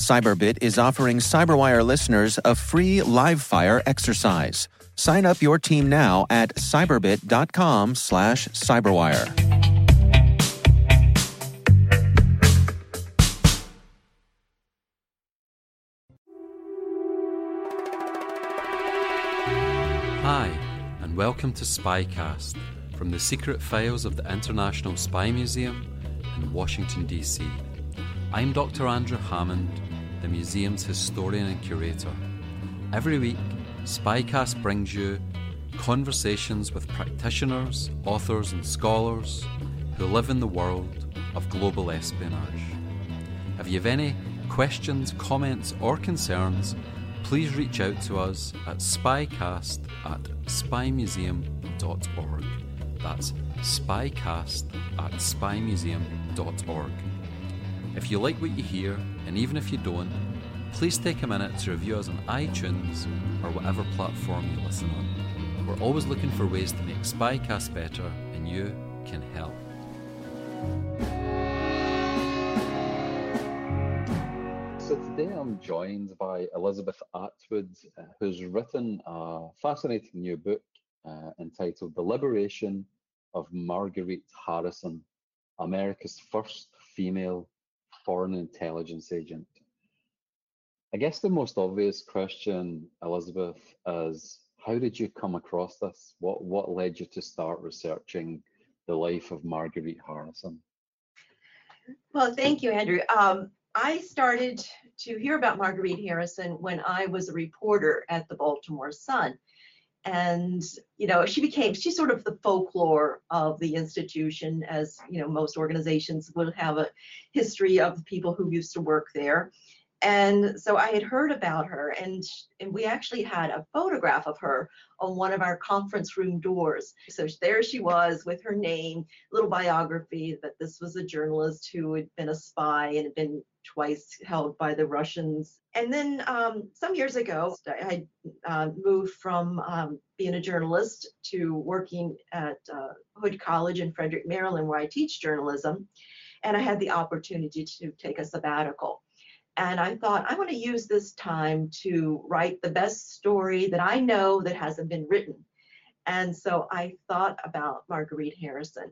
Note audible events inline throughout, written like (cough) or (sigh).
Cyberbit is offering Cyberwire listeners a free live fire exercise. Sign up your team now at cyberbit.com slash cyberwire. Hi, and welcome to Spycast from the secret files of the International Spy Museum in Washington, D.C. I'm Dr. Andrew Hammond, the museum's historian and curator. Every week, Spycast brings you conversations with practitioners, authors, and scholars who live in the world of global espionage. If you have any questions, comments, or concerns, please reach out to us at spycast at spymuseum.org. That's spycast at spymuseum.org. If you like what you hear, and even if you don't, please take a minute to review us on iTunes or whatever platform you listen on. We're always looking for ways to make Spycast better, and you can help. So today I'm joined by Elizabeth Atwood, uh, who's written a fascinating new book uh, entitled The Liberation of Marguerite Harrison, America's first female foreign intelligence agent. I guess the most obvious question, Elizabeth, is how did you come across this? What what led you to start researching the life of Marguerite Harrison? Well, thank you, Andrew. Um, I started to hear about Marguerite Harrison when I was a reporter at the Baltimore Sun. And, you know, she became, she's sort of the folklore of the institution, as, you know, most organizations would have a history of people who used to work there. And so I had heard about her, and, and we actually had a photograph of her on one of our conference room doors. So there she was with her name, little biography that this was a journalist who had been a spy and had been twice held by the Russians. And then um, some years ago, I uh, moved from um, being a journalist to working at uh, Hood College in Frederick, Maryland, where I teach journalism. And I had the opportunity to take a sabbatical. And I thought, I want to use this time to write the best story that I know that hasn't been written. And so I thought about Marguerite Harrison.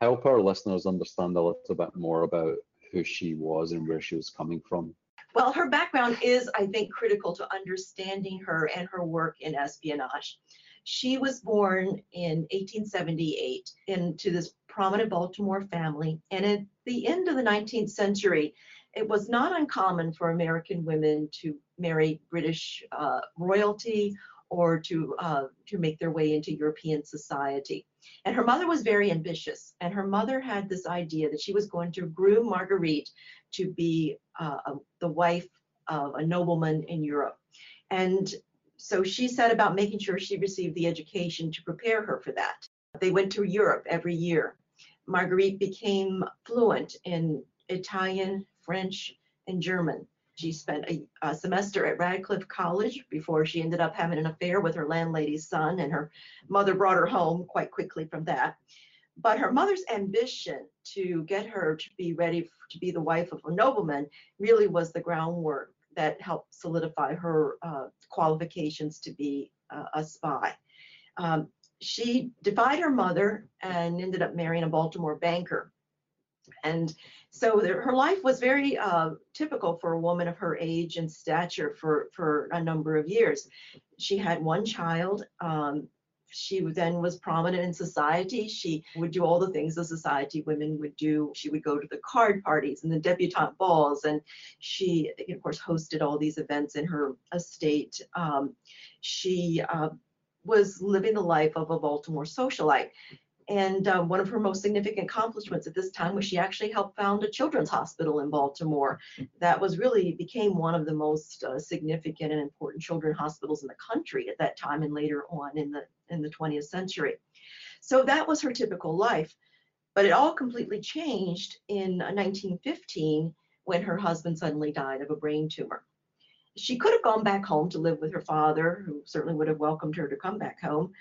Help our listeners understand a little bit more about who she was and where she was coming from. Well, her background is, I think, critical to understanding her and her work in espionage. She was born in 1878 into this prominent Baltimore family, and at the end of the 19th century, it was not uncommon for American women to marry British uh, royalty or to uh, to make their way into European society. And her mother was very ambitious, and her mother had this idea that she was going to groom Marguerite to be uh, the wife of a nobleman in Europe. And so she set about making sure she received the education to prepare her for that. They went to Europe every year. Marguerite became fluent in Italian, French, and German. She spent a, a, semester at Radcliffe College before she ended up having an affair with her landlady's son, and her mother brought her home quite quickly from that. But her mother's ambition to get her to be ready to be the wife of a nobleman really was the groundwork that helped solidify her uh, qualifications to be uh, a spy. Um, she defied her mother and ended up marrying a Baltimore banker. And so there, her life was very uh, typical for a woman of her age and stature for, for a number of years. She had one child um, she then was prominent in society. She would do all the things the society women would do. She would go to the card parties and the debutante balls, and she, of course, hosted all these events in her estate. Um, she uh, was living the life of a Baltimore socialite. And uh, one of her most significant accomplishments at this time was she actually helped found a children's hospital in Baltimore. That was really became one of the most uh, significant and important children's hospitals in the country at that time and later on in the in the 20th century. So that was her typical life. But it all completely changed in 1915 when her husband suddenly died of a brain tumor. She could have gone back home to live with her father, who certainly would have welcomed her to come back home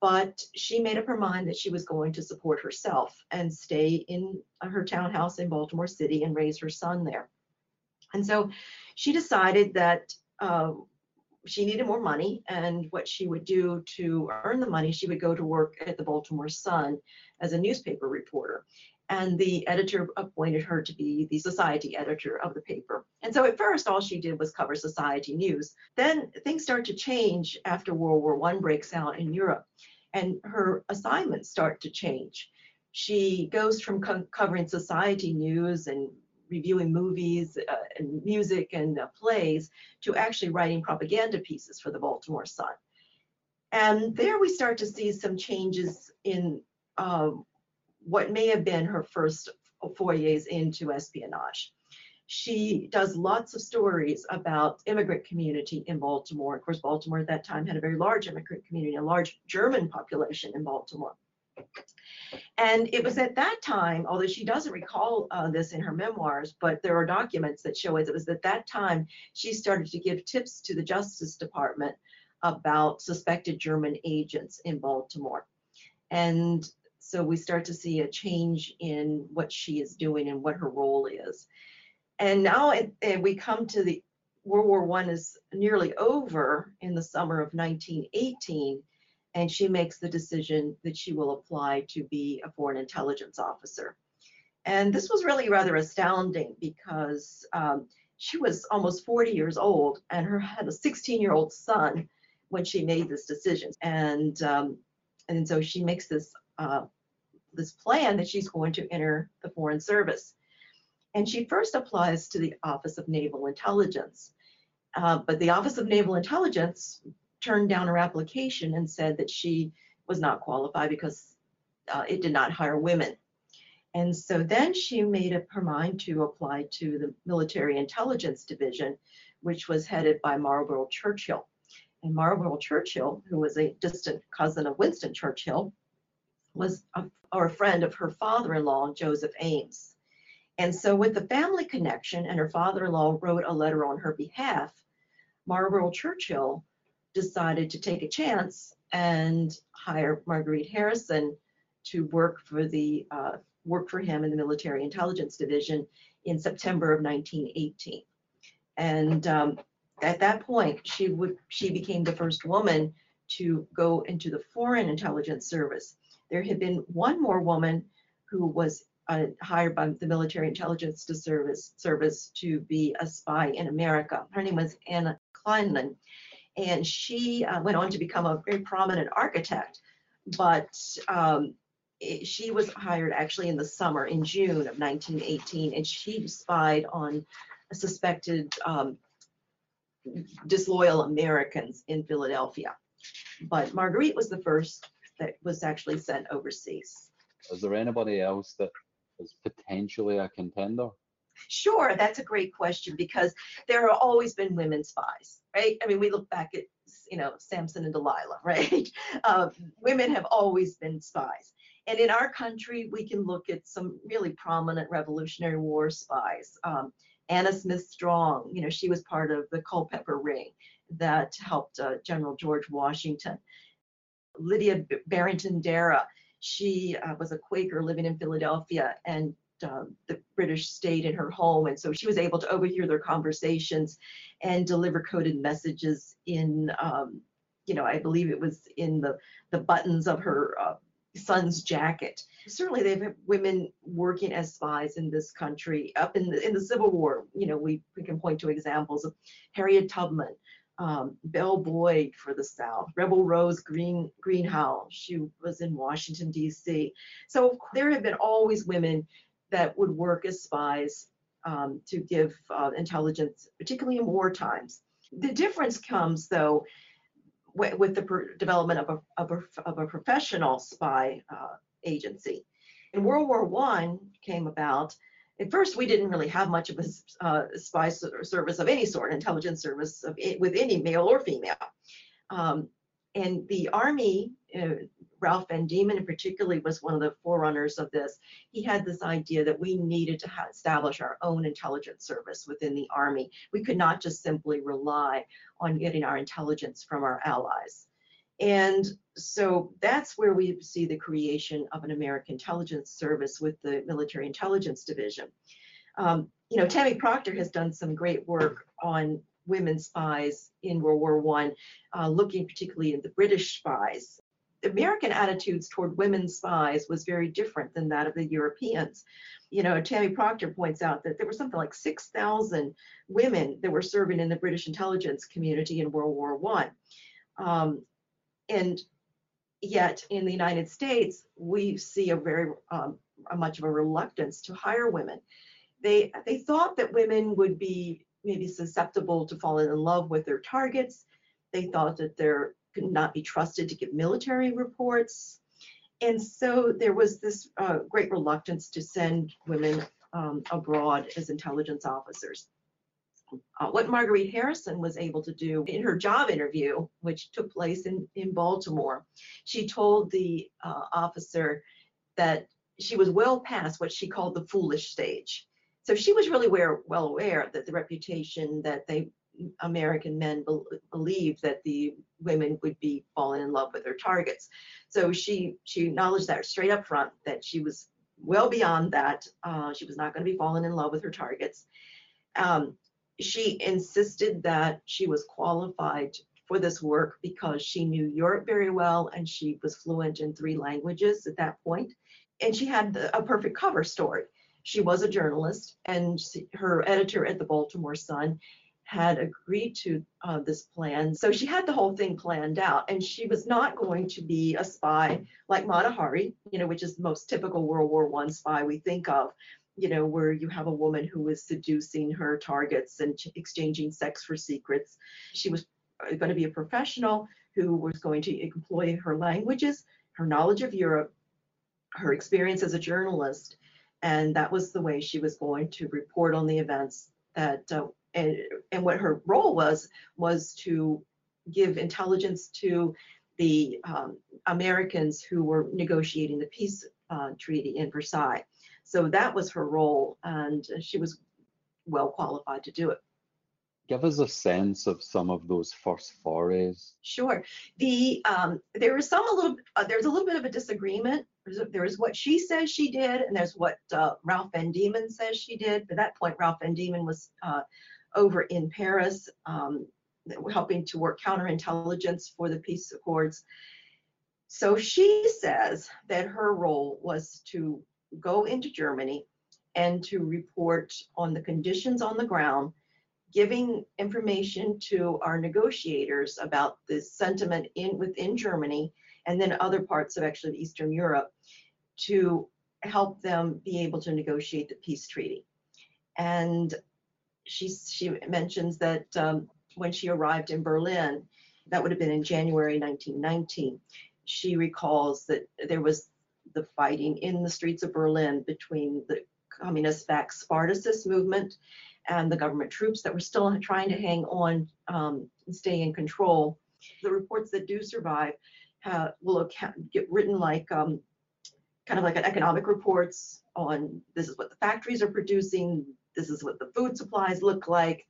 but she made up her mind that she was going to support herself and stay in her townhouse in Baltimore City and raise her son there. And so she decided that uh, she needed more money, and what she would do to earn the money, she would go to work at the Baltimore Sun as a newspaper reporter and the editor appointed her to be the society editor of the paper. And so at first, all she did was cover society news. Then things start to change after World War I breaks out in Europe, and her assignments start to change. She goes from co- covering society news and reviewing movies uh, and music and uh, plays to actually writing propaganda pieces for the Baltimore Sun. And there we start to see some changes in uh, what may have been her first forays into espionage. She does lots of stories about immigrant community in Baltimore. Of course, Baltimore at that time had a very large immigrant community, a large German population in Baltimore. And it was at that time, although she doesn't recall uh, this in her memoirs, but there are documents that show it, it was at that time she started to give tips to the Justice Department about suspected German agents in Baltimore. And so we start to see a change in what she is doing and what her role is. And now it, it, we come to the World War One is nearly over in the summer of 1918, and she makes the decision that she will apply to be a foreign intelligence officer. And this was really rather astounding because um, she was almost 40 years old and her had a 16 year old son when she made this decision. And um, and so she makes this uh, this plan that she's going to enter the Foreign Service. And she first applies to the Office of Naval Intelligence. Uh, but the Office of Naval Intelligence turned down her application and said that she was not qualified because uh, it did not hire women. And so then she made up her mind to apply to the Military Intelligence Division, which was headed by Marlborough Churchill. And Marlborough Churchill, who was a distant cousin of Winston Churchill, was a, or a friend of her father-in-law, Joseph Ames. And so with the family connection and her father-in-law wrote a letter on her behalf, Marlborough Churchill decided to take a chance and hire Marguerite Harrison to work for the uh, work for him in the military intelligence division in September of 1918. And um, at that point, she would she became the first woman to go into the foreign intelligence service there had been one more woman who was uh, hired by the military intelligence to service service to be a spy in America. Her name was Anna Keichline, and she uh, went on to become a very prominent architect. But um, it, she was hired actually in the summer, in June of 1918, and she spied on suspected um, disloyal Americans in Philadelphia. But Marguerite was the first that was actually sent overseas. Is there anybody else that is potentially a contender? Sure, that's a great question because there have always been women spies, right? I mean, we look back at, you know, Samson and Delilah, (laughs) right? Uh, women have always been spies. And in our country, we can look at some really prominent Revolutionary War spies. Um, Anna Smith Strong, you know, she was part of the Culper Ring that helped uh, General George Washington. Lydia Barrington Darragh. She uh, was a Quaker living in Philadelphia and uh, the British stayed in her home. And so she was able to overhear their conversations and deliver coded messages in, um, you know, I believe it was in the, the buttons of her uh, son's jacket. Certainly, they've had women working as spies in this country. Up in the in the Civil War, you know, we, we can point to examples of Harriet Tubman, um, Belle Boyd for the South, Rebel Rose Green Greenhow. She was in Washington D.C. So there have been always women that would work as spies um, to give uh, intelligence, particularly in war times. The difference comes though with, the development of a, of a, of a professional spy uh, agency. In World War One came about at first we didn't really have much of a uh, spy service of any sort, intelligence service of it, with any male or female. Um, and the army, uh, Ralph Van Deman particularly was one of the forerunners of this. He had this idea that we needed to establish our own intelligence service within the army. We could not just simply rely on getting our intelligence from our allies. And so that's where we see the creation of an American intelligence service with the Military Intelligence Division. Um, you know, Tammy Proctor has done some great work on women spies in World War One, uh, looking particularly at the British spies. American attitudes toward women spies was very different than that of the Europeans. You know, Tammy Proctor points out that there were something like 6,000 women that were serving in the British intelligence community in World War One. Um, and yet in the United States, we see a very um, a much of a reluctance to hire women. They they thought that women would be maybe susceptible to falling in love with their targets. They thought that they could not be trusted to give military reports. And so there was this uh, great reluctance to send women um, abroad as intelligence officers uh, what Marguerite Harrison was able to do in her job interview, which took place in, in Baltimore, she told the uh, officer that she was well past what she called the foolish stage. So she was really aware, well aware that the reputation that they American men be- believed that the women would be falling in love with their targets. So she she acknowledged that straight up front that she was well beyond that. Uh, she was not going to be falling in love with her targets. Um, she insisted that she was qualified for this work because she knew Europe very well and she was fluent in three languages at that point. And she had a perfect cover story. She was a journalist, and her editor at the Baltimore Sun had agreed to uh, this plan. So she had the whole thing planned out, and she was not going to be a spy like Mata Hari, you know, which is the most typical World War One spy we think of you know, where you have a woman who is seducing her targets and exchanging sex for secrets. She was uh, going to be a professional who was going to employ her languages, her knowledge of Europe, her experience as a journalist, and that was the way she was going to report on the events that uh, and, and what her role was was to give intelligence to the um, Americans who were negotiating the peace uh, treaty in Versailles. So that was her role, and she was well qualified to do it. Give us a sense of some of those first forays. Sure. The um, there is some a little uh, there's a little bit of a disagreement. There's, there's what she says she did, and there's what uh, Ralph Van Deman says she did. But at that point, Ralph Van Deman was uh, over in Paris, um, helping to work counterintelligence for the peace accords. So she says that her role was to go into Germany and to report on the conditions on the ground, giving information to our negotiators about the sentiment in within Germany and then other parts of actually Eastern Europe to help them be able to negotiate the peace treaty. And she, she mentions that um, when she arrived in Berlin, that would have been in January 1919, she recalls that there was the fighting in the streets of Berlin between the communist-backed Spartacist movement and the government troops that were still trying to hang on um, and stay in control. The reports that do survive uh, will account, get written like um, kind of like an economic reports on this is what the factories are producing, this is what the food supplies look like,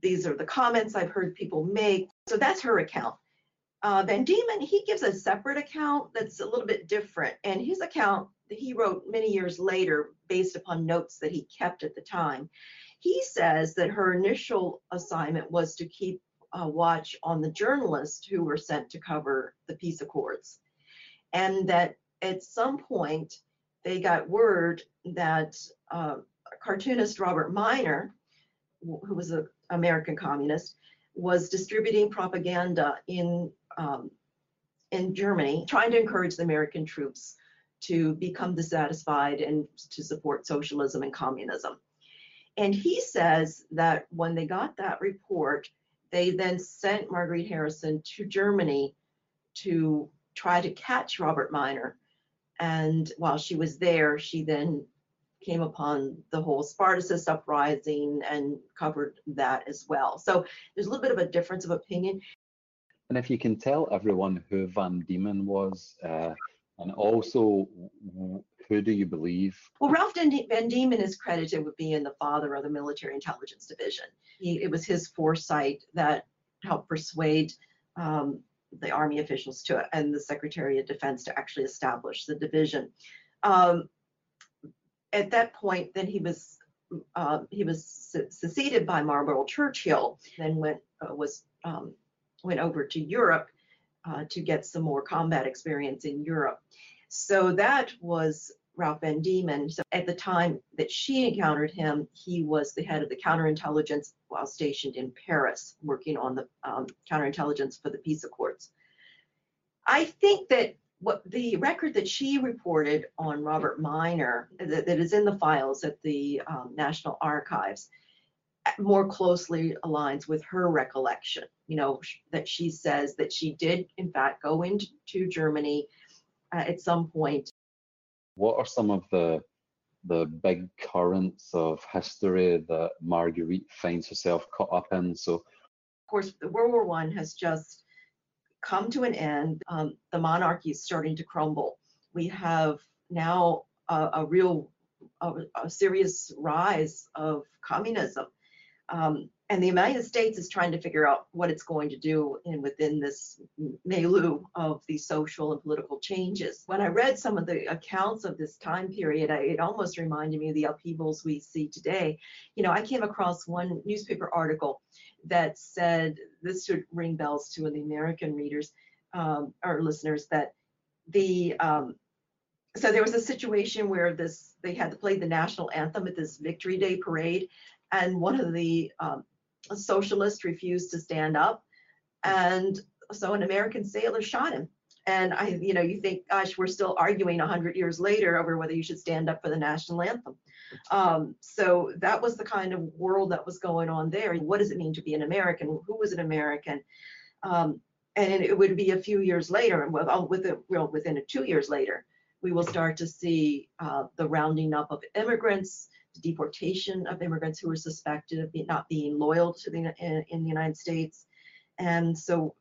these are the comments I've heard people make. So that's her account. Uh, Van Deman, he gives a separate account that's a little bit different. And his account that he wrote many years later, based upon notes that he kept at the time, he says that her initial assignment was to keep a watch on the journalists who were sent to cover the peace accords. And that at some point, they got word that uh, cartoonist Robert Minor, who was an American communist, was distributing propaganda in um, in Germany, trying to encourage the American troops to become dissatisfied and to support socialism and communism. And he says that when they got that report, they then sent Marguerite Harrison to Germany to try to catch Robert Minor. And while she was there, she then came upon the whole Spartacist uprising and covered that as well. So there's a little bit of a difference of opinion. And if you can tell everyone who Van Deman was, uh, and also who do you believe? Well, Ralph Van Deman is credited with being the father of the military intelligence division. He, it was his foresight that helped persuade um, the army officials to and the Secretary of Defense to actually establish the division. Um, at that point, then he was uh, he was succeeded by Marlborough Churchill, then went uh, was um, went over to Europe uh, to get some more combat experience in Europe. So that was Ralph Van Deman. So at the time that she encountered him, he was the head of the counterintelligence while stationed in Paris, working on the um, counterintelligence for the peace accords. I think that what the record that she reported on Robert Minor that, that is in the files at the um, National Archives more closely aligns with her recollection. You know, that she says that she did, in fact, go into Germany uh, at some point. What are some of the the big currents of history that Marguerite finds herself caught up in? So, of course, the World War One has just come to an end. Um, the monarchy is starting to crumble. We have now a, a real, a, a serious rise of communism. Um, and the United States is trying to figure out what it's going to do in within this milieu of these social and political changes. When I read some of the accounts of this time period, I, it almost reminded me of the upheavals we see today. You know, I came across one newspaper article that said this should ring bells to the American readers um, or listeners that the um, so there was a situation where this they had to play the national anthem at this Victory Day parade, and one of the um, socialists refused to stand up, and so an American sailor shot him. And I, you know, you think, gosh, we're still arguing 100 years later over whether you should stand up for the national anthem. Um, so that was the kind of world that was going on there. What does it mean to be an American? Who was an American? Um, and it would be a few years later, and within, well, within two years later, we will start to see uh, the rounding up of immigrants, deportation of immigrants who were suspected of be, not being loyal to the in, in the United States. And so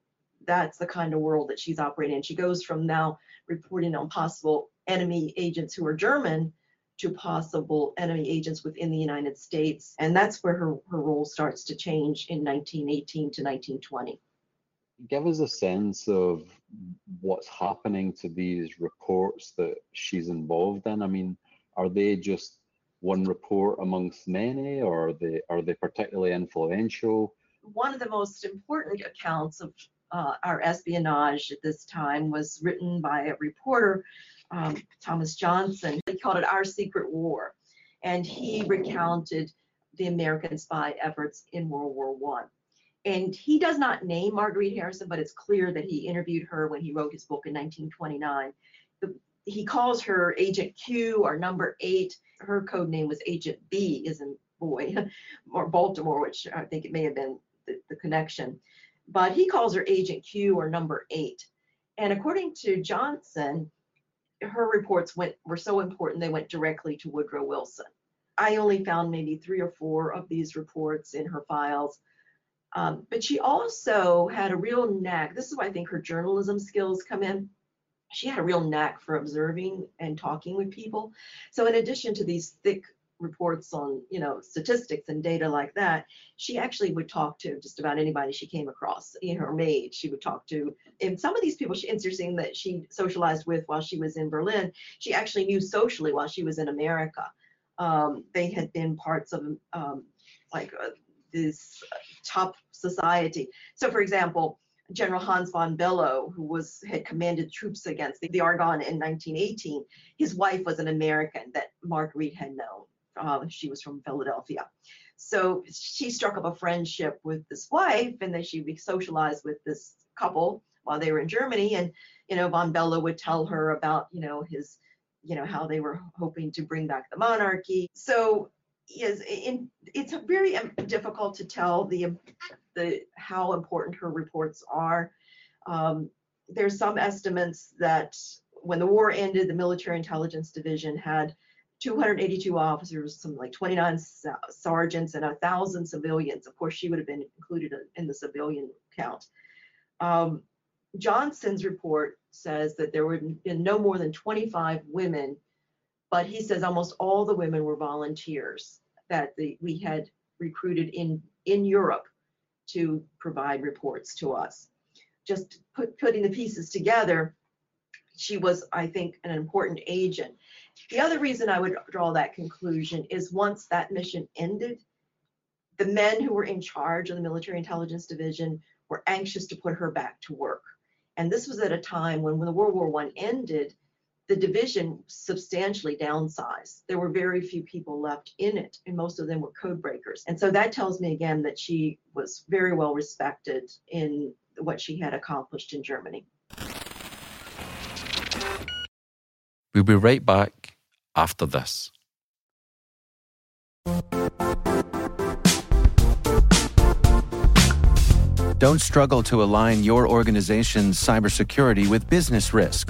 that's the kind of world that she's operating in. She goes from now reporting on possible enemy agents who are German to possible enemy agents within the United States. And that's where her, her role starts to change in 1918 to 1920. Give us a sense of what's happening to these reports that she's involved in. I mean, are they just one report amongst many, or are they are they particularly influential? One of the most important accounts of uh, our espionage at this time was written by a reporter, um, Thomas Johnson. He called it Our Secret War, and he recounted the American spy efforts in World War One. And he does not name Marguerite Harrison, but it's clear that he interviewed her when he wrote his book in 1929. The, he calls her Agent Q or Number Eight. Her code name was Agent B, is in boy, (laughs) or Baltimore, which I think it may have been the, the connection but he calls her Agent Q or Number Eight. And according to Johnson, her reports went were so important they went directly to Woodrow Wilson. I only found maybe three or four of these reports in her files. Um, but she also had a real knack. This is why I think her journalism skills come in. She had a real knack for observing and talking with people. So, in addition to these thick reports on you know statistics and data like that she actually would talk to just about anybody she came across in her maid. She would talk to and some of these people she interesting that she socialized with while she was in berlin she actually knew socially while she was in america. Um, they had been parts of um, like uh, this top society. So for example General Hans von Below, who was had commanded troops against the, the Argonne in 1918, his wife was an American that Marguerite had known Uh, she was from Philadelphia. So she struck up a friendship with this wife, and then she socialized with this couple while they were in Germany. And you know, von Bella would tell her about you know his, you know, how they were hoping to bring back the monarchy. So yes, in, it's very um, difficult to tell the the how important her reports are. Um, there's some estimates that when the war ended, the military intelligence division had 282 officers, some like 29 sergeants, and a thousand civilians. Of course, she would have been included in the civilian count. Um, Johnson's report says that there were no more than 25 women, but he says almost all the women were volunteers that the, we had recruited in in Europe to provide reports to us. Just put, putting the pieces together, she was, I think, an important agent. The other reason I would draw that conclusion is once that mission ended, the men who were in charge of the military intelligence division were anxious to put her back to work. And this was at a time when, when the World War I ended, the division substantially downsized. There were very few people left in it, and most of them were code breakers. And so that tells me again that she was very well respected in what she had accomplished in Germany. We'll be right back after this. Don't struggle to align your organization's cybersecurity with business risk.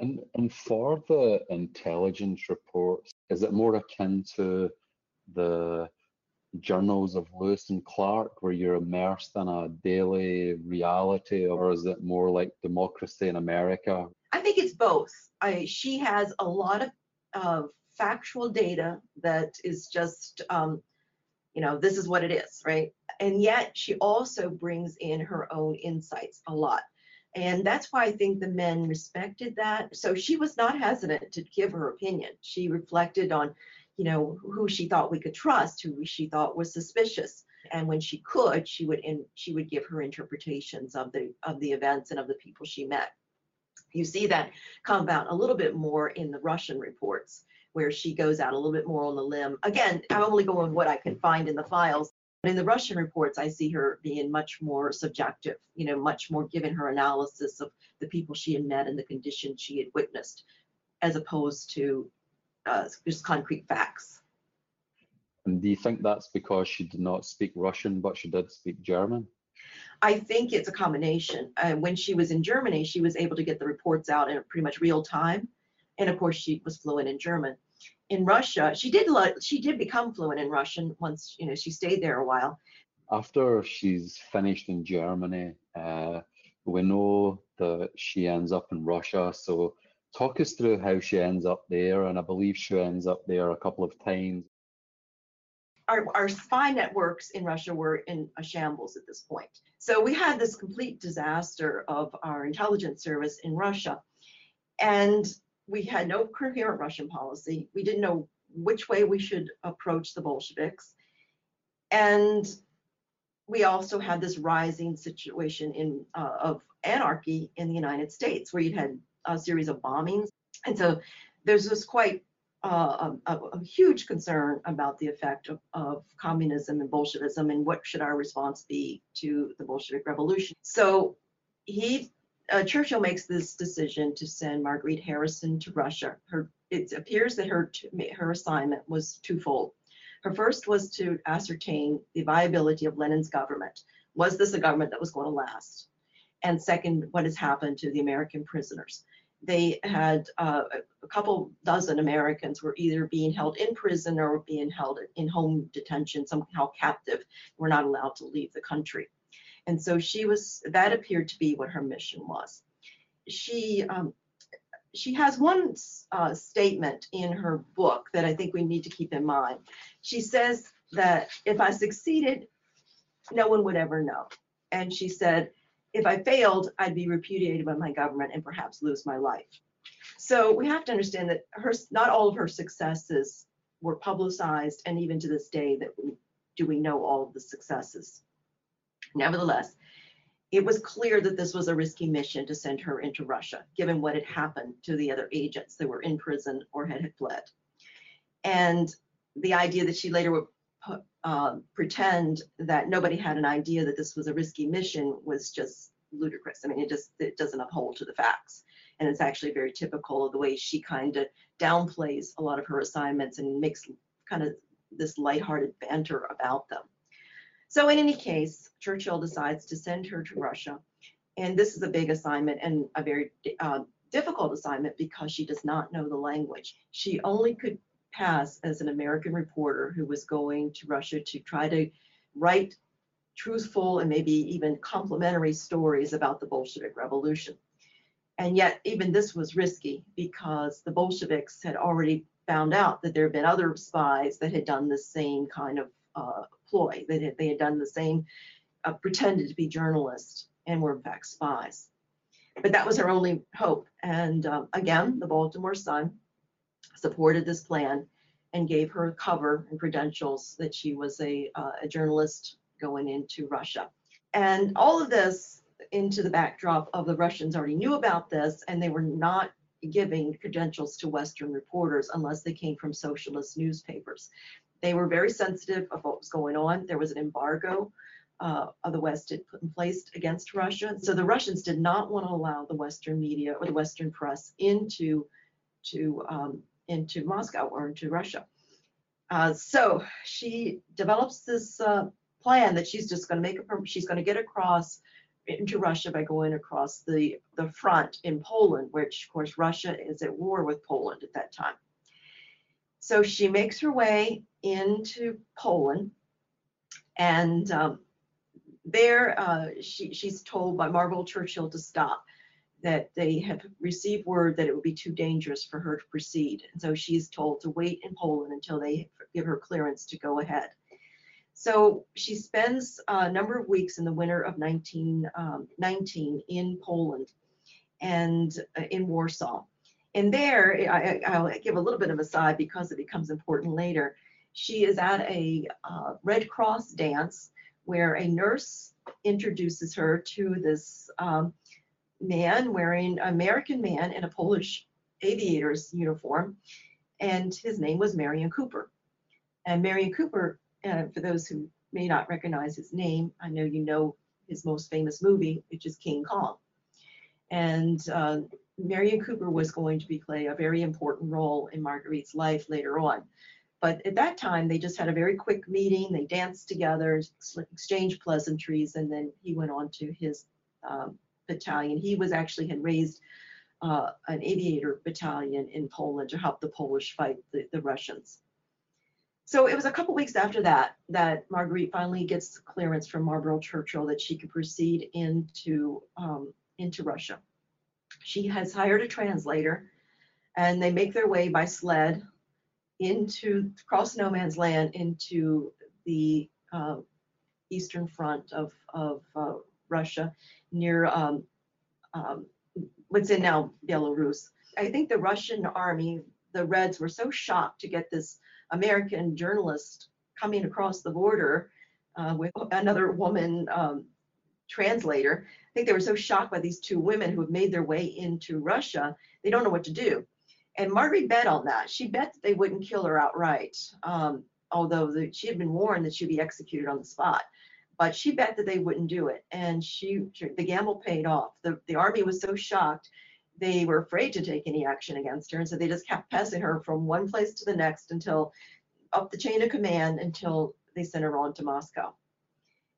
And, and for the intelligence reports, is it more akin to the journals of Lewis and Clark, where you're immersed in a daily reality, or is it more like Democracy in America? I think it's both. I, she has a lot of factual data that is just, um, you know, this is what it is, right? And yet she also brings in her own insights a lot. And that's why I think the men respected that. So she was not hesitant to give her opinion. She reflected on you know, who she thought we could trust, who she thought was suspicious. And when she could, she would in, she would give her interpretations of the of the events and of the people she met. You see that come out a little bit more in the Russian reports, where she goes out a little bit more on the limb. Again, I'm only going what I can find in the files. But in the Russian reports, I see her being much more subjective, you know, much more giving her analysis of the people she had met and the conditions she had witnessed, as opposed to uh, just concrete facts. And do you think that's because she did not speak Russian, but she did speak German? I think it's a combination. Uh, when she was in Germany, she was able to get the reports out in pretty much real time, and of course, she was fluent in German. In Russia, she did she did become fluent in Russian once you know she stayed there a while. After she's finished in Germany, uh, we know that she ends up in Russia. So talk us through how she ends up there, and I believe she ends up there a couple of times. Our, our spy networks in Russia were in a shambles at this point. So we had this complete disaster of our intelligence service in Russia. And we had no coherent Russian policy. We didn't know which way we should approach the Bolsheviks. And we also had this rising situation in uh, of anarchy in the United States, where you had a series of bombings. And so there's this quite uh, a, a, huge concern about the effect of, of, communism and Bolshevism and what should our response be to the Bolshevik Revolution. So he uh, Churchill makes this decision to send Marguerite Harrison to Russia. Her, it appears that her, her assignment was twofold. Her first was to ascertain the viability of Lenin's government. Was this a government that was going to last? And second, what has happened to the American prisoners? They had uh, a couple dozen Americans were either being held in prison or being held in home detention, somehow captive, were not allowed to leave the country. And so she was, that appeared to be what her mission was. She, um, she has one uh, statement in her book that I think we need to keep in mind. She says that if I succeeded, no one would ever know. And she said, if I failed, I'd be repudiated by my government and perhaps lose my life. So we have to understand that her, not all of her successes were publicized, and even to this day, that we, do we know all of the successes. Nevertheless, it was clear that this was a risky mission to send her into Russia, given what had happened to the other agents that were in prison or had, had fled. And the idea that she later would uh, pretend that nobody had an idea that this was a risky mission was just ludicrous. I mean, it just it doesn't uphold to the facts. And it's actually very typical of the way she kind of downplays a lot of her assignments and makes kind of this lighthearted banter about them. So in any case, Churchill decides to send her to Russia. And this is a big assignment and a very uh, difficult assignment because she does not know the language. She only could pass as an American reporter who was going to Russia to try to write truthful and maybe even complimentary stories about the Bolshevik Revolution. And yet, even this was risky because the Bolsheviks had already found out that there had been other spies that had done the same kind of uh, ploy. They had, they had done the same, uh, pretended to be journalists and were in fact spies. But that was her only hope. And um, again, the Baltimore Sun supported this plan and gave her cover and credentials that she was a, uh, a journalist going into Russia. And all of this into the backdrop of the Russians already knew about this and they were not giving credentials to Western reporters unless they came from socialist newspapers. They were very sensitive of what was going on. There was an embargo uh, of the West had put in place against Russia. So the Russians did not want to allow the Western media or the Western press into to um, into Moscow or into Russia. Uh, so she develops this uh, plan that she's just going to make a she's going to get across into Russia by going across the the front in Poland, which of course Russia is at war with Poland at that time. So she makes her way into Poland, and um, there uh, she, she's told by Marlborough Churchill to stop, that they have received word that it would be too dangerous for her to proceed. And so she's told to wait in Poland until they give her clearance to go ahead. So she spends a number of weeks in the winter of 1919 um, in Poland and uh, in Warsaw. And there, I, will give a little bit of a side because it becomes important later. She is at a uh, Red Cross dance where a nurse introduces her to this um, man wearing, an American man in a Polish aviator's uniform, and his name was Merian Cooper. And Merian Cooper, uh, for those who may not recognize his name, I know you know his most famous movie, which is King Kong. And uh, Merian Cooper was going to be play a very important role in Marguerite's life later on. But at that time, they just had a very quick meeting. They danced together, exchanged pleasantries, and then he went on to his um, battalion. He was actually had raised uh, an aviator battalion in Poland to help the Polish fight the, the Russians. So it was a couple weeks after that that Marguerite finally gets clearance from Marlborough Churchill that she could proceed into um, into Russia she has hired a translator and they make their way by sled into cross no man's land into the uh, eastern front of, of uh, Russia near um, um, what's in now Belarus. I think the Russian army, the Reds, were so shocked to get this American journalist coming across the border uh, with another woman um, translator I think they were so shocked by these two women who have made their way into Russia, they don't know what to do. And Marguerite bet on that. She bet that they wouldn't kill her outright, um, although the, she had been warned that she'd be executed on the spot. but she bet that they wouldn't do it. And she, the gamble paid off. The, the army was so shocked, they were afraid to take any action against her. And so they just kept passing her from one place to the next until up the chain of command until they sent her on to Moscow.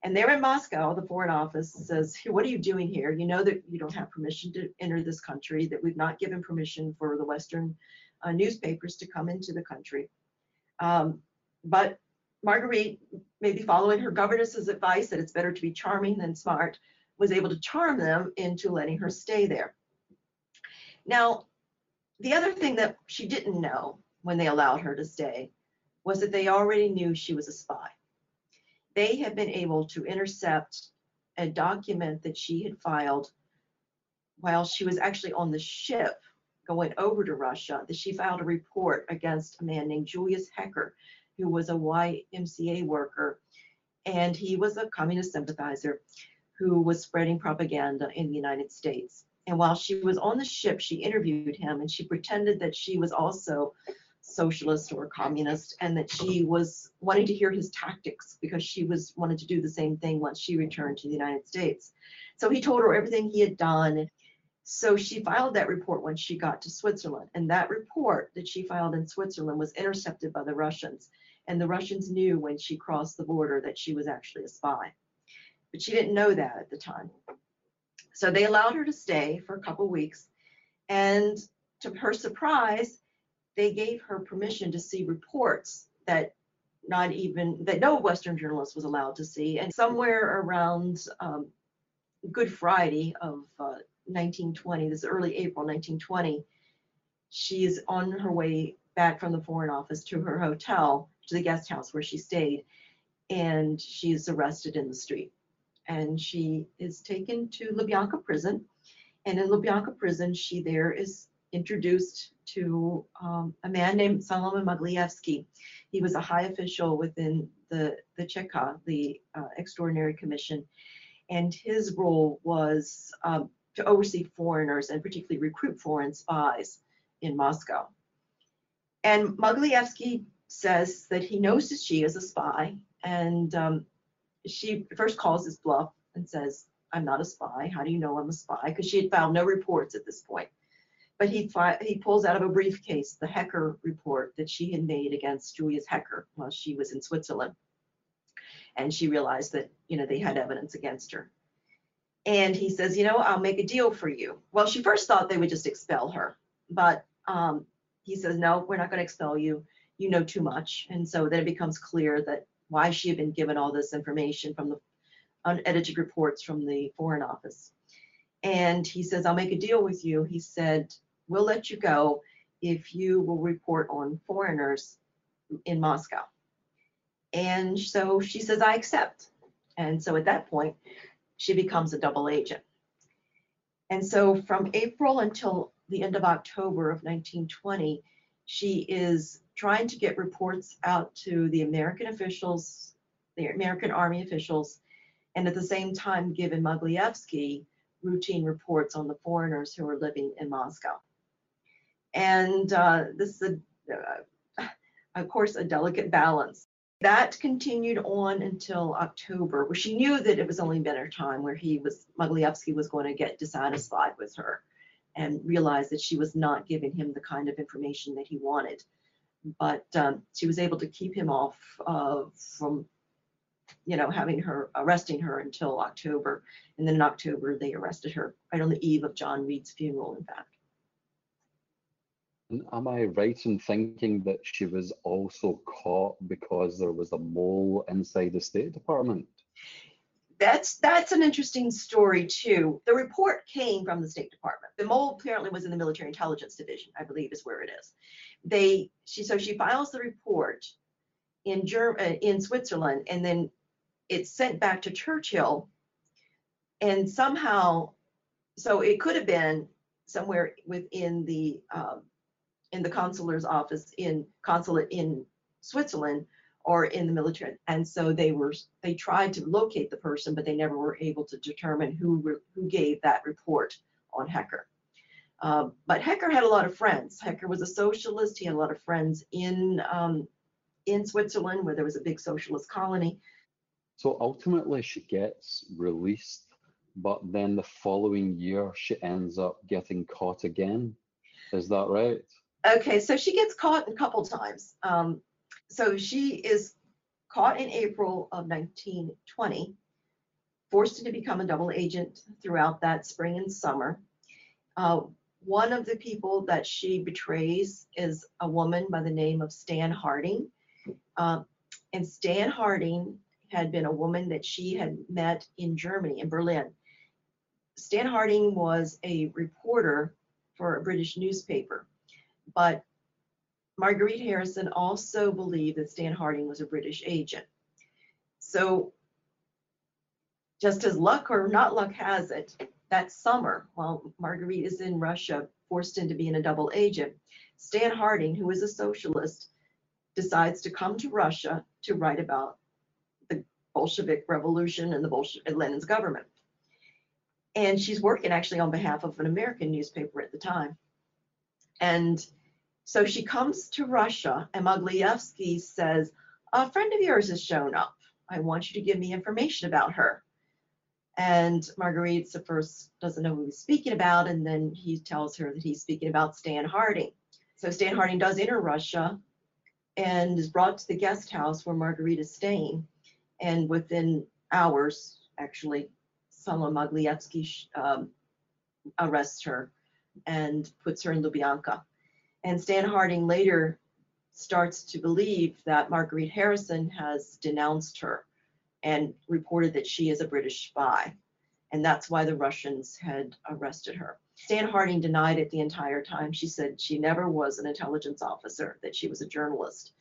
And there in Moscow, the Foreign Office says, What are you doing here? You know that you don't have permission to enter this country, that we've not given permission for the Western uh, newspapers to come into the country. Um, but Marguerite, maybe following her governess's advice that it's better to be charming than smart, was able to charm them into letting her stay there. Now, the other thing that she didn't know when they allowed her to stay was that they already knew she was a spy. They had been able to intercept a document that she had filed while she was actually on the ship going over to Russia, that she filed a report against a man named Julius Hecker, who was a YMCA worker, and he was a communist sympathizer who was spreading propaganda in the United States. And while she was on the ship, she interviewed him and she pretended that she was also socialist or communist and that she was wanting to hear his tactics because she was wanted to do the same thing once she returned to the United States. So he told her everything he had done. So she filed that report when she got to Switzerland. And that report that she filed in Switzerland was intercepted by the Russians. And the Russians knew when she crossed the border that she was actually a spy. But she didn't know that at the time. So they allowed her to stay for a couple weeks. And to her surprise, they gave her permission to see reports that not even that no Western journalist was allowed to see. And somewhere around um, Good Friday of uh, 1920, this early April 1920, she is on her way back from the Foreign Office to her hotel, to the guest house where she stayed, and she is arrested in the street. And she is taken to Lubyanka prison. And in Lubyanka prison, she there is introduced to um, a man named Solomon Mogilevsky. He was a high official within the, the Cheka, the uh, Extraordinary Commission, and his role was um, to oversee foreigners and particularly recruit foreign spies in Moscow. And Mogilevsky says that he knows that she is a spy, and um, she first calls his bluff and says, I'm not a spy. How do you know I'm a spy? Because she had found no reports at this point but he he pulls out of a briefcase the Hecker report that she had made against Julius Hecker while she was in Switzerland, and she realized that you know they had evidence against her. And he says, you know, I'll make a deal for you. Well, she first thought they would just expel her, but um, he says, no, we're not going to expel you. You know too much, and so then it becomes clear that why she had been given all this information from the unedited reports from the Foreign Office. And he says, I'll make a deal with you. He said, we'll let you go if you will report on foreigners in Moscow. And so she says, I accept. And so at that point, she becomes a double agent. And so from April until the end of October of 1920, she is trying to get reports out to the American officials, the American Army officials, and at the same time giving Mogilevsky routine reports on the foreigners who are living in Moscow. And uh, this is, a, uh, of course, a delicate balance. That continued on until October, where she knew that it was only been her time where he was, Mogilevsky was going to get dissatisfied with her and realize that she was not giving him the kind of information that he wanted. But um, she was able to keep him off uh, from, you know, having her, arresting her until October. And then in October, they arrested her right on the eve of John Reed's funeral, in fact. Am I right in thinking that she was also caught because there was a mole inside the State Department? That's that's an interesting story too. The report came from the State Department. The mole apparently was in the Military Intelligence Division, I believe, is where it is. They she so she files the report in Germ uh, in Switzerland, and then it's sent back to Churchill, and somehow, so it could have been somewhere within the um, in the consular's office in consulate in Switzerland or in the military. And so they were they tried to locate the person, but they never were able to determine who who gave that report on Hecker. Uh, but Hecker had a lot of friends. Hecker was a socialist. He had a lot of friends in um, in Switzerland, where there was a big socialist colony. So ultimately, she gets released, but then the following year, she ends up getting caught again. Is that right? Okay, so she gets caught a couple times. Um, so she is caught in April of 1920, forced to become a double agent throughout that spring and summer. Uh, one of the people that she betrays is a woman by the name of Stan Harding. Uh, and Stan Harding had been a woman that she had met in Germany, in Berlin. Stan Harding was a reporter for a British newspaper, but Marguerite Harrison also believed that Stan Harding was a British agent. So, just as luck or not luck has it, that summer, while Marguerite is in Russia, forced into being a double agent, Stan Harding, who is a socialist, decides to come to Russia to write about Bolshevik Revolution and the Bolshevik Lenin's government. And she's working actually on behalf of an American newspaper at the time. And so she comes to Russia, and Mogilevsky says, A friend of yours has shown up. I want you to give me information about her. And Marguerite at first doesn't know who he's speaking about, and then he tells her that he's speaking about Stan Harding. So Stan Harding does enter Russia and is brought to the guest house where Marguerite is staying. And within hours, actually, someone Mogilevsky um, arrests her and puts her in Lubyanka. And Stan Harding later starts to believe that Marguerite Harrison has denounced her and reported that she is a British spy. And that's why the Russians had arrested her. Stan Harding denied it the entire time. She said she never was an intelligence officer, that she was a journalist,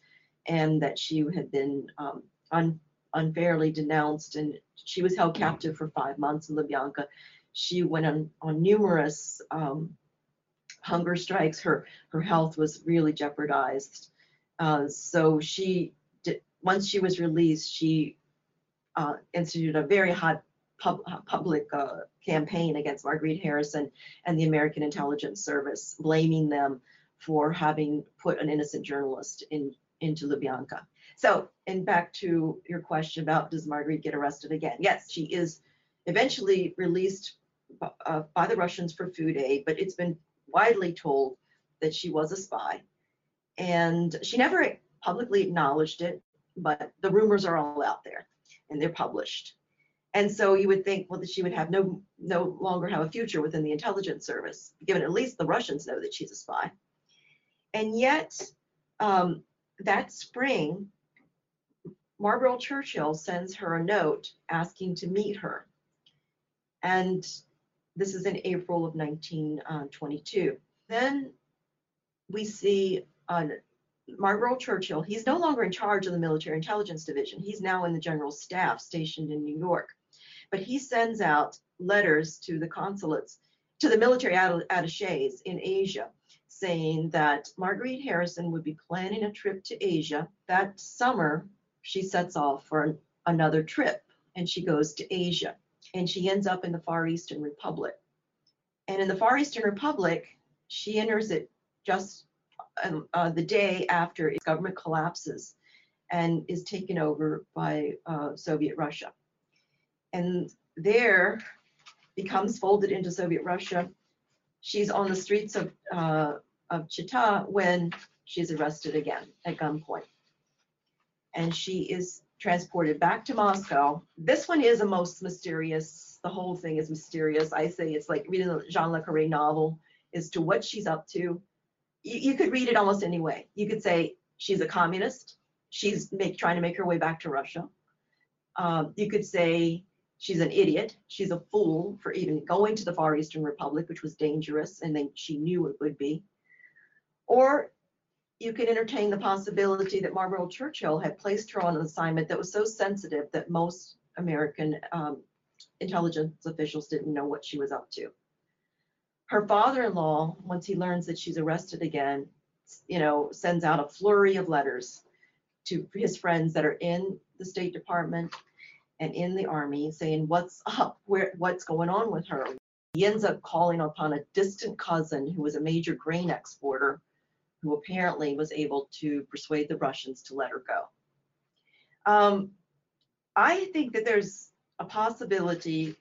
and that she had been um, un- unfairly denounced. And she was held captive for five months in Lubyanka. She went on, on numerous um, hunger strikes. Her, her health was really jeopardized. Uh, so she, did, once she was released, she uh, instituted a very hot pub, public uh, campaign against Marguerite Harrison and the American Intelligence Service, blaming them for having put an innocent journalist in into Lubyanka. So, and back to your question about does Marguerite get arrested again? Yes, she is eventually released uh, by the Russians for food aid, but it's been widely told that she was a spy. And she never publicly acknowledged it, but the rumors are all out there and they're published. And so you would think, well, that she would have no no longer have a future within the intelligence service, given at least the Russians know that she's a spy. And yet, um, that spring, Marlborough Churchill sends her a note asking to meet her. And this is in April of 1922. Then we see uh, Marlborough Churchill, he's no longer in charge of the military intelligence division. He's now in the general staff stationed in New York. But he sends out letters to the consulates, to the military attaches in Asia, saying that Marguerite Harrison would be planning a trip to Asia. That summer, she sets off for another trip and she goes to Asia and she ends up in the Far Eastern Republic. And in the Far Eastern Republic, she enters it just um, uh, the day after its government collapses and is taken over by uh, Soviet Russia. And there becomes folded into Soviet Russia. She's on the streets of, uh, of Chita when she's arrested again at gunpoint. And she is transported back to Moscow. This one is a most mysterious, the whole thing is mysterious. I say it's like reading a Jean Le Carre novel as to what she's up to you, you could read it almost any way. You could say she's a communist. She's make, trying to make her way back to Russia. Um, you could say she's an idiot. She's a fool for even going to the Far Eastern Republic, which was dangerous, and then she knew it would be. Or you could entertain the possibility that Marlborough Churchill had placed her on an assignment that was so sensitive that most American um, intelligence officials didn't know what she was up to her father-in-law, once he learns that she's arrested again, you know, sends out a flurry of letters to his friends that are in the State Department and in the Army saying, what's up, where, what's going on with her. He ends up calling upon a distant cousin who was a major grain exporter who apparently was able to persuade the Russians to let her go. Um, I think that there's a possibility,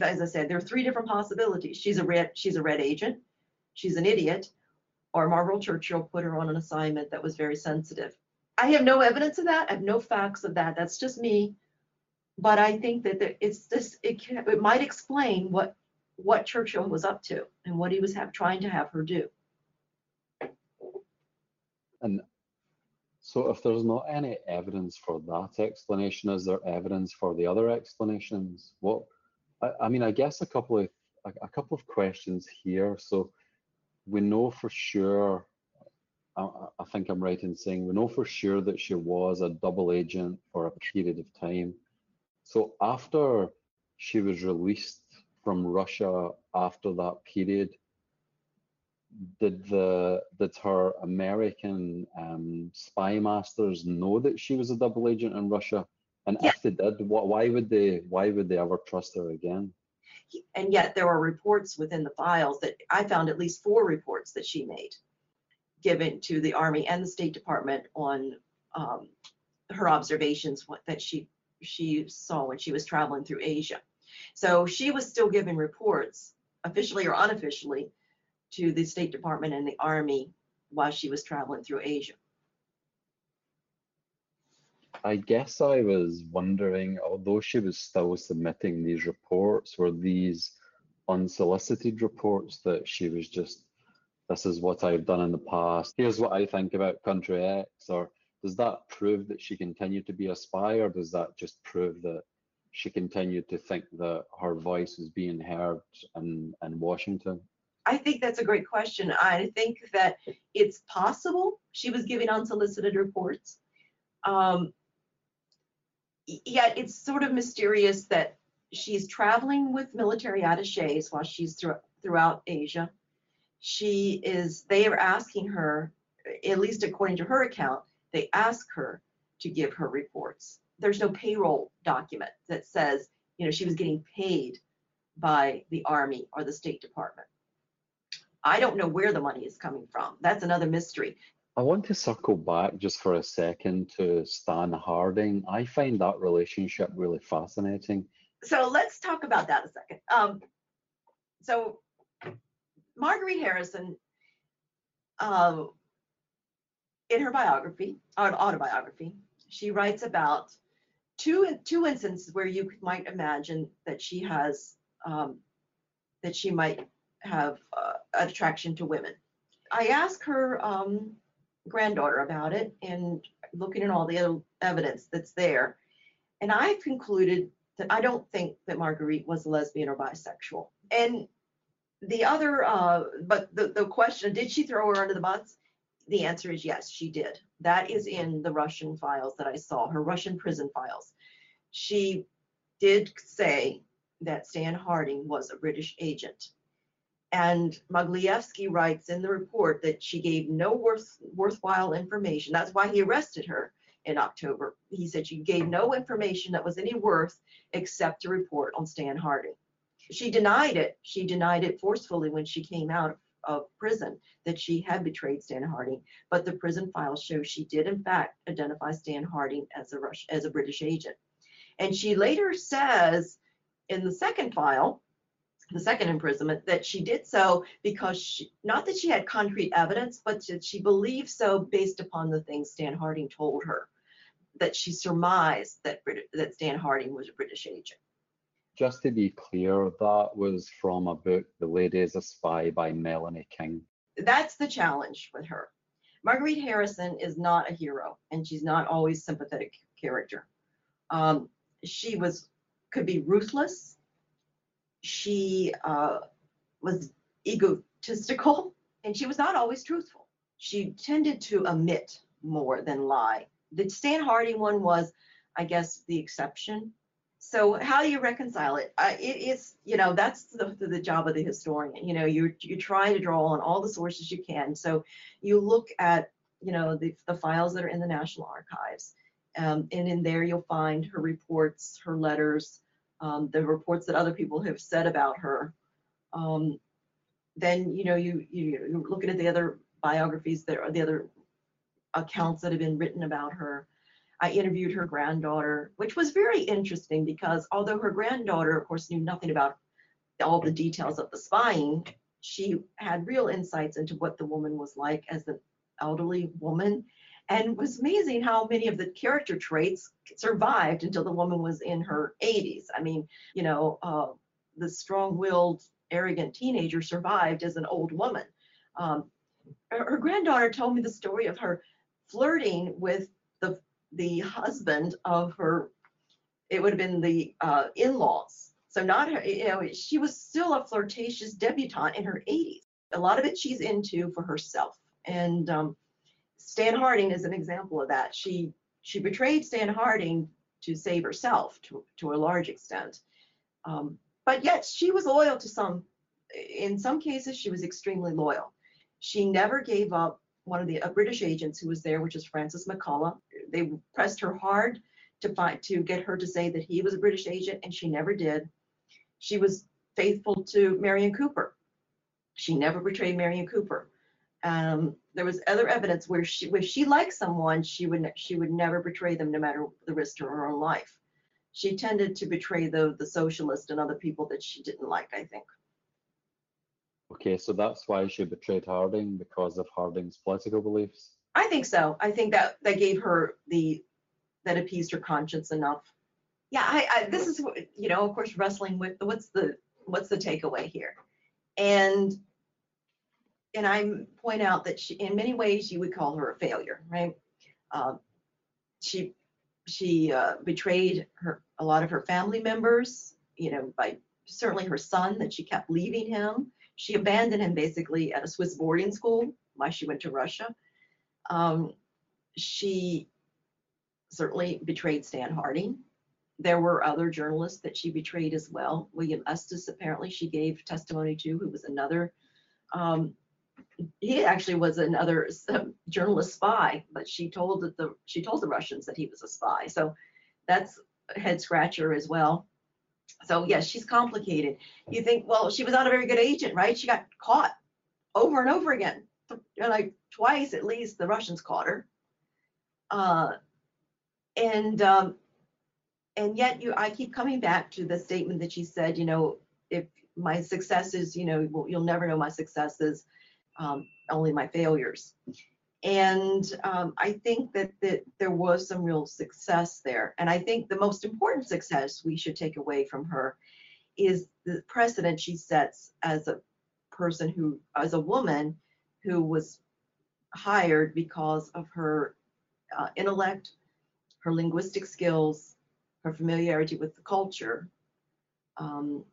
as I said, there are three different possibilities. She's a red, she's a red agent, she's an idiot, or Marlborough Churchill put her on an assignment that was very sensitive. I have no evidence of that. I have no facts of that. That's just me. But I think that there- it's this, it can, it might explain what, what Churchill was up to and what he was have, trying to have her do. And so if there's not any evidence for that explanation, is there evidence for the other explanations? What, I, I mean, I guess a couple of, a, a couple of questions here. So we know for sure, I, think I'm right in saying, we know for sure that she was a double agent for a period of time. So after she was released from Russia after that period, did the did her American um, spy masters know that she was a double agent in Russia? And Yeah. if they did, what, why would they why would they ever trust her again? And yet there are reports within the files that I found at least four reports that she made given to the Army and the State Department on um, her observations what, that she she saw when she was traveling through Asia. So she was still giving reports, officially or unofficially, to the State Department and the Army while she was traveling through Asia. I guess I was wondering, although she was still submitting these reports, were these unsolicited reports that she was just, this is what I've done in the past, here's what I think about country X, or does that prove that she continued to be a spy, or does that just prove that she continued to think that her voice was being heard in, in Washington? I think that's a great question. I think that it's possible she was giving unsolicited reports. Um, yet it's sort of mysterious that she's traveling with military attaches while she's thro- throughout Asia. She is, they are asking her, at least according to her account, they ask her to give her reports. There's no payroll document that says, you know, she was getting paid by the Army or the State Department. I don't know where the money is coming from. That's another mystery. I want to circle back just for a second to Stan Harding. I find that relationship really fascinating. So let's talk about that a second. Um, so Marguerite Harrison, uh, in her biography, or autobiography, she writes about two two instances where you might imagine that she has um, that she might have uh, attraction to women. I asked her um, granddaughter about it and looking at all the evidence that's there, and I've concluded that I don't think that Marguerite was a lesbian or bisexual. And the other, uh, but the, the question, did she throw her under the bus? The answer is yes, she did. That is in the Russian files that I saw, her Russian prison files. She did say that Stan Harding was a British agent. And Mogilevsky writes in the report that she gave no worth, worthwhile information. That's why he arrested her in October. He said she gave no information that was any worth except a report on Stan Harding. She denied it. She denied it forcefully when she came out of, of prison that she had betrayed Stan Harding. But the prison files show she did in fact identify Stan Harding as a Rush, as a British agent. And she later says in the second file, the second imprisonment, that she did so because she, not that she had concrete evidence, but that she believed so based upon the things Stan Harding told her that she surmised that Brit- that Stan Harding was a British agent. Just to be clear, that was from a book, The Lady is a Spy by Melanie King. That's the challenge with her. Marguerite Harrison is not a hero, and she's not always sympathetic character. Um, she was could be ruthless. She uh, was egotistical, and she was not always truthful. She tended to omit more than lie. The Stan Harding one was, I guess, the exception. So how do you reconcile it? Uh, it is, you know, that's the, the job of the historian. You know, you you try to draw on all the sources you can. So you look at, you know, the, the files that are in the National Archives, um, and in there you'll find her reports, her letters, um, the reports that other people have said about her. Um, then you know you you you're looking at the other biographies that are the other accounts that have been written about her. I interviewed her granddaughter, which was very interesting because although her granddaughter, of course, knew nothing about all the details of the spying, she had real insights into what the woman was like as an elderly woman. And it was amazing how many of the character traits survived until the woman was in her 80s. I mean, you know, uh, the strong willed, arrogant teenager survived as an old woman. Um, her, her granddaughter told me the story of her flirting with the the husband of her it would have been the uh, in-laws so not her you know she was still a flirtatious debutante in her 80s a lot of it she's into for herself and um, stan harding is an example of that she she betrayed stan harding to save herself to, to a large extent um, but yet she was loyal to some in some cases she was extremely loyal she never gave up one of the British agents who was there, which is Francis McCullagh. They pressed her hard to find to get her to say that he was a British agent, and she never did. She was faithful to Merian Cooper. She never betrayed Merian Cooper. Um, there was other evidence where she, if she liked someone, she would she would never betray them, no matter the risk to her own life. She tended to betray the the socialist and other people that she didn't like. I think. Okay, so that's why she betrayed Harding because of Harding's political beliefs. I think so. I think that that gave her the that appeased her conscience enough. Yeah, I, I this is you know of course wrestling with what's the what's the takeaway here, and and I point out that she in many ways you would call her a failure, right? Uh, she she uh, betrayed her a lot of her family members, you know, by certainly her son that she kept leaving him she abandoned him basically at a Swiss boarding school while she went to Russia. Um, she certainly betrayed Stan Harding. There were other journalists that she betrayed as well. William Estes, apparently, she gave testimony to, who was another. Um, he actually was another journalist spy, but she told the she told the Russians that he was a spy. So that's a head scratcher as well. So yes, she's complicated. You think, well, she was not a very good agent, right? She got caught over and over again. Like twice at least, the Russians caught her. Uh, and um, and yet you, I keep coming back to the statement that she said, you know, if my successes, you know, you'll never know my successes, um, only my failures. And um, I think that, that there was some real success there. And I think the most important success we should take away from her is the precedent she sets as a person who, as a woman who was hired because of her uh, intellect, her linguistic skills, her familiarity with the culture. Um,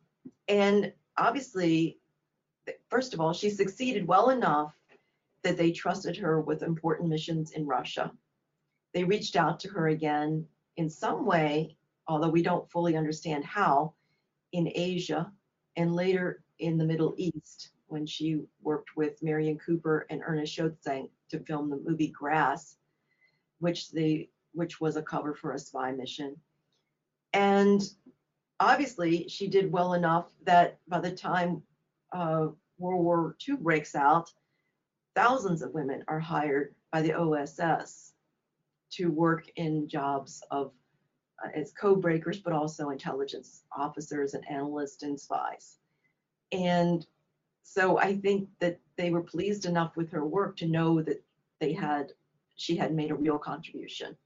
and obviously, first of all, she succeeded well enough that they trusted her with important missions in Russia. They reached out to her again in some way, although we don't fully understand how, in Asia and later in the Middle East when she worked with Merian Cooper and Ernest Schoedsack to film the movie Grass, which they which was a cover for a spy mission. And obviously, she did well enough that by the time uh, World War II breaks out, thousands of women are hired by the OSS to work in jobs of uh, as code breakers, but also intelligence officers and analysts and spies. And so I think that they were pleased enough with her work to know that they had she had made a real contribution.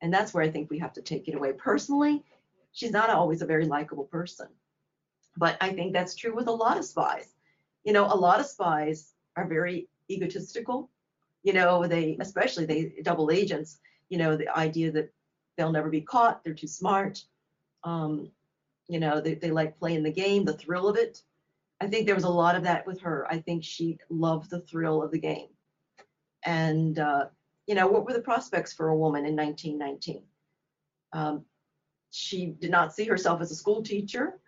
And that's where I think we have to take it away. Personally, she's not always a very likable person. But I think that's true with a lot of spies. You know, a lot of spies are very egotistical. You know, they especially they double agents. You know, the idea that they'll never be caught, they're too smart. Um, you know, they, they like playing the game, the thrill of it. I think there was a lot of that with her. I think she loved the thrill of the game. And, uh, you know, what were the prospects for a woman in 1919? Um, she did not see herself as a school teacher.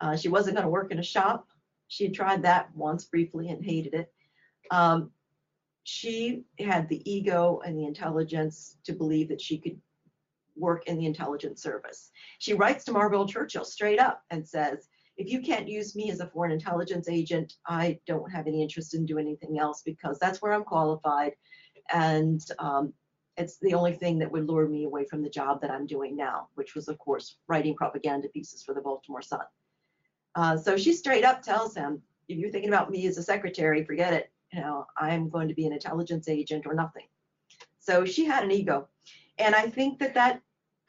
Uh, she wasn't going to work in a shop. She tried that once briefly and hated it. Um, she had the ego and the intelligence to believe that she could work in the intelligence service. She writes to Marlborough Churchill straight up and says, if you can't use me as a foreign intelligence agent, I don't have any interest in doing anything else because that's where I'm qualified. And um, It's the only thing that would lure me away from the job that I'm doing now, which was, of course, writing propaganda pieces for the Baltimore Sun. Uh, so she straight up tells him, if you're thinking about me as a secretary, forget it. You know, I'm going to be an intelligence agent or nothing. So she had an ego. And I think that that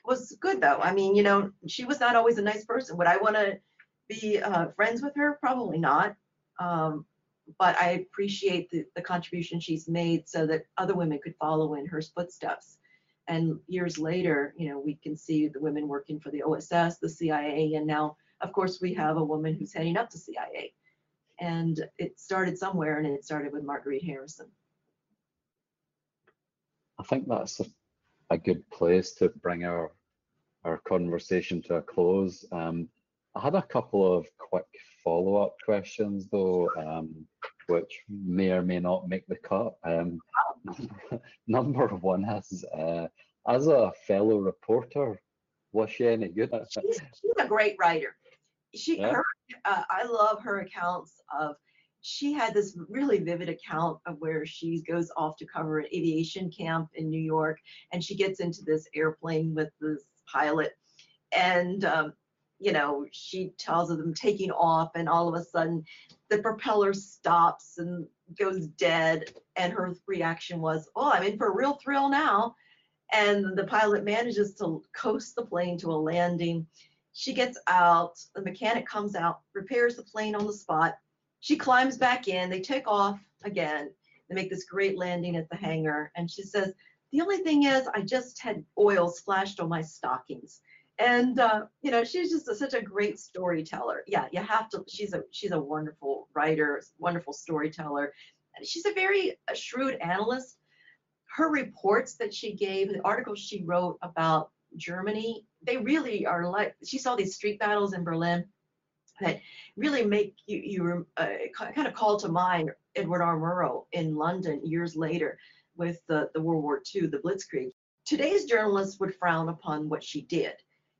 was good though. I mean, you know, she was not always a nice person. Would I want to be uh, friends with her? Probably not. Um, but I appreciate the, the contribution she's made so that other women could follow in her footsteps. And years later, you know, we can see the women working for the OSS, the CIA, and now, of course, we have a woman who's heading up the CIA. And it started somewhere, and it started with Marguerite Harrison. I think that's a, a good place to bring our our conversation to a close. Um, I had a couple of quick follow-up questions though, um, which may or may not make the cut. Um, (laughs) number one is, uh, as a fellow reporter, was she any good? she's, she's a great writer. She, yeah. her, uh, I love her accounts of. She had this really vivid account of where she goes off to cover an aviation camp in New York, and she gets into this airplane with this pilot, and um, you know, she tells of them taking off, and all of a sudden the propeller stops and goes dead. And her reaction was, Oh, I'm in for a real thrill now. And the pilot manages to coast the plane to a landing. She gets out, the mechanic comes out, repairs the plane on the spot. She climbs back in, they take off again. They make this great landing at the hangar. And she says, The only thing is, I just had oil splashed on my stockings and uh, you know she's just a, such a great storyteller yeah you have to she's a she's a wonderful writer wonderful storyteller she's a very a shrewd analyst her reports that she gave the articles she wrote about germany they really are like she saw these street battles in berlin that really make you you uh, kind of call to mind edward r murrow in london years later with the, the world war ii the blitzkrieg today's journalists would frown upon what she did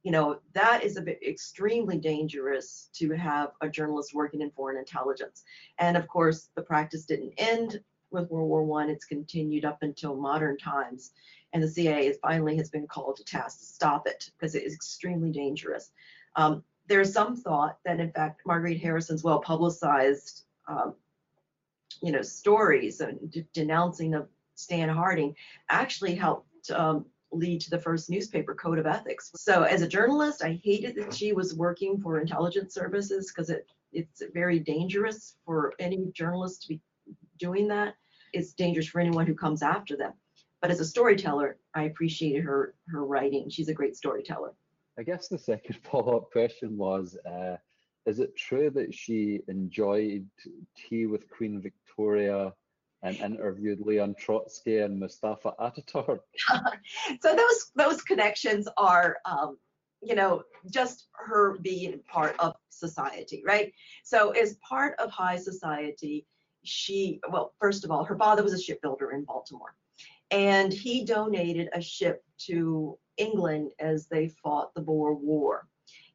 you know, that is a bit extremely dangerous to have a journalist working in foreign intelligence. And of course, the practice didn't end with World War One. It's continued up until modern times. And the CIA is finally has been called to task to stop it because it is extremely dangerous. Um, there's some thought that, in fact, Marguerite Harrison's well publicized, um, you know, stories and de- denouncing of Stan Harding actually helped um, lead to the first newspaper code of ethics. So as a journalist, I hated that she was working for intelligence services because it it's very dangerous for any journalist to be doing that. It's dangerous for anyone who comes after them. But as a storyteller, I appreciated her her writing. She's a great storyteller. I guess the (laughs) second follow-up question was, uh, is it true that she enjoyed tea with Queen Victoria and interviewed Leon Trotsky and Mustafa Ataturk. (laughs) (laughs) so those those connections are, um, you know, just her being part of society, right? So as part of high society, she well, first of all, her father was a shipbuilder in Baltimore, and he donated a ship to England as they fought the Boer War.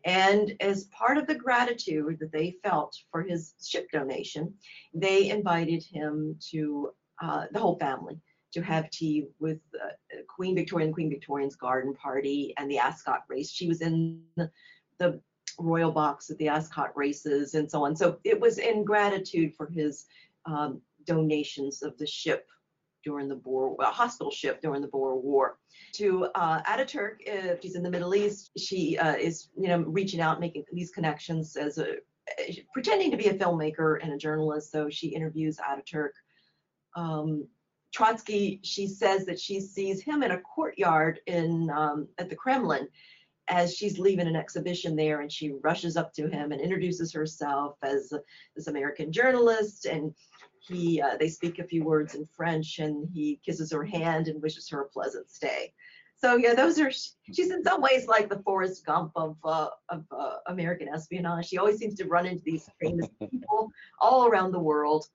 And as part of the gratitude that they felt for his ship donation, they invited him to uh, the whole family to have tea with uh, Queen Victoria and Queen Victorian's garden party and the Ascot race. She was in the, the royal box at the Ascot races and so on. So it was in gratitude for his um, donations of the ship during the Boer, well, hospital ship during the Boer War. To uh, Ataturk, if she's in the Middle East, she uh, is, you know, reaching out, making these connections as a, pretending to be a filmmaker and a journalist. So she interviews Ataturk. Um, Trotsky, she says that she sees him in a courtyard in um, at the Kremlin as she's leaving an exhibition there, and she rushes up to him and introduces herself as this American journalist, and he uh, they speak a few words in French and he kisses her hand and wishes her a pleasant stay. So yeah, those are she's in some ways like the Forrest Gump of uh, of uh, American espionage. She always seems to run into these famous (laughs) people all around the world.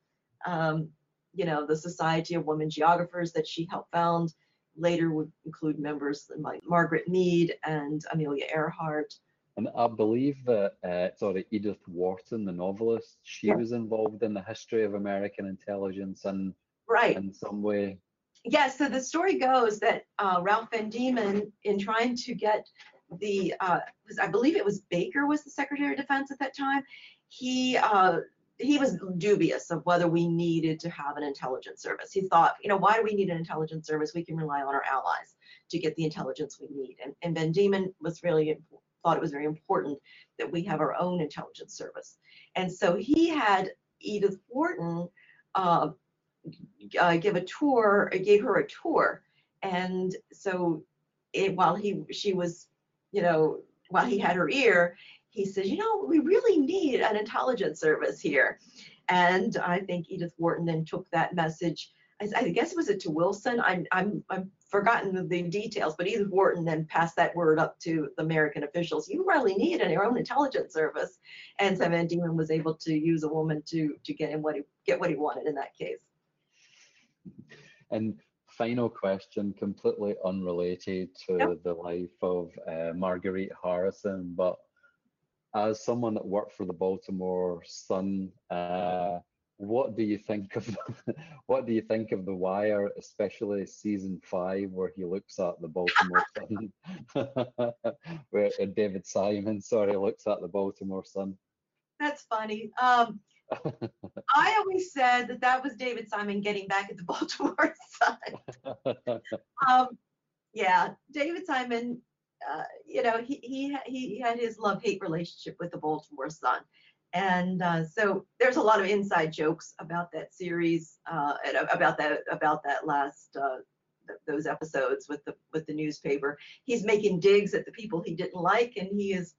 Um, you know, the Society of Women Geographers that she helped found later would include members like Margaret Mead and Amelia Earhart. And I believe that, uh, sorry, Edith Wharton, the novelist, she yeah. was involved in the history of American intelligence and right in some way. Yes, so the story goes that uh, Ralph Van Deman, in trying to get the, uh, was, I believe it was Baker was the Secretary of Defense at that time, he uh, he was dubious of whether we needed to have an intelligence service. He thought, you know, why do we need an intelligence service? We can rely on our allies to get the intelligence we need. And, and Van Deman was really thought it was very important that we have our own intelligence service. And so he had Edith Wharton uh, uh, give a tour, gave her a tour. And so it, while he she was, you know, while he had her ear, he said, you know, we really need an intelligence service here. And I think Edith Wharton then took that message. I, guess was it to Wilson? I'm I'm I've forgotten the, details, but Edith Wharton then passed that word up to the American officials. You really need an your own intelligence service. And so Van Deman was able to use a woman to to get him what he get what he wanted in that case. And final question, completely unrelated to yep. the life of uh, Marguerite Harrison, but as someone that worked for the Baltimore Sun, uh, what do you think of (laughs) what do you think of the Wire, especially season five, where he looks at the Baltimore Sun, (laughs) where uh, David Simon, sorry, looks at the Baltimore Sun. That's funny. Um, I always said that that was David Simon getting back at the (laughs) Baltimore Sun. um, yeah, David Simon, uh, you know, he, he he had his love hate relationship with the Baltimore Sun, and uh, so there's a lot of inside jokes about that series, uh, and about that about that last uh, those episodes with the with the newspaper. He's making digs at the people he didn't like, and he is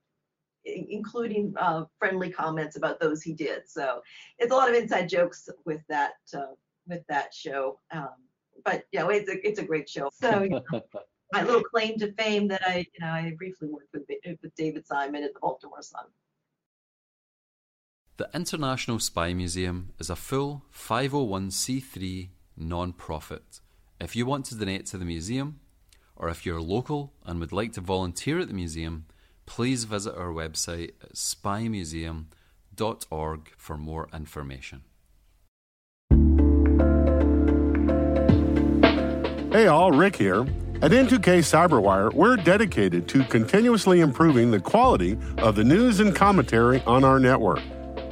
including uh, friendly comments about those he did. So it's a lot of inside jokes with that uh, with that show. Um, but you know, it's a it's a great show. So you know, (laughs) my little claim to fame that I you know I briefly worked with with David Simon at the Baltimore Sun. The International Spy Museum is a full 501c3 non-profit. If you want to donate to the museum, or if you're local and would like to volunteer at the museum, please visit our website at spymuseum.org for more information. Hey all, Rick here. At N2K Cyberwire, we're dedicated to continuously improving the quality of the news and commentary on our network.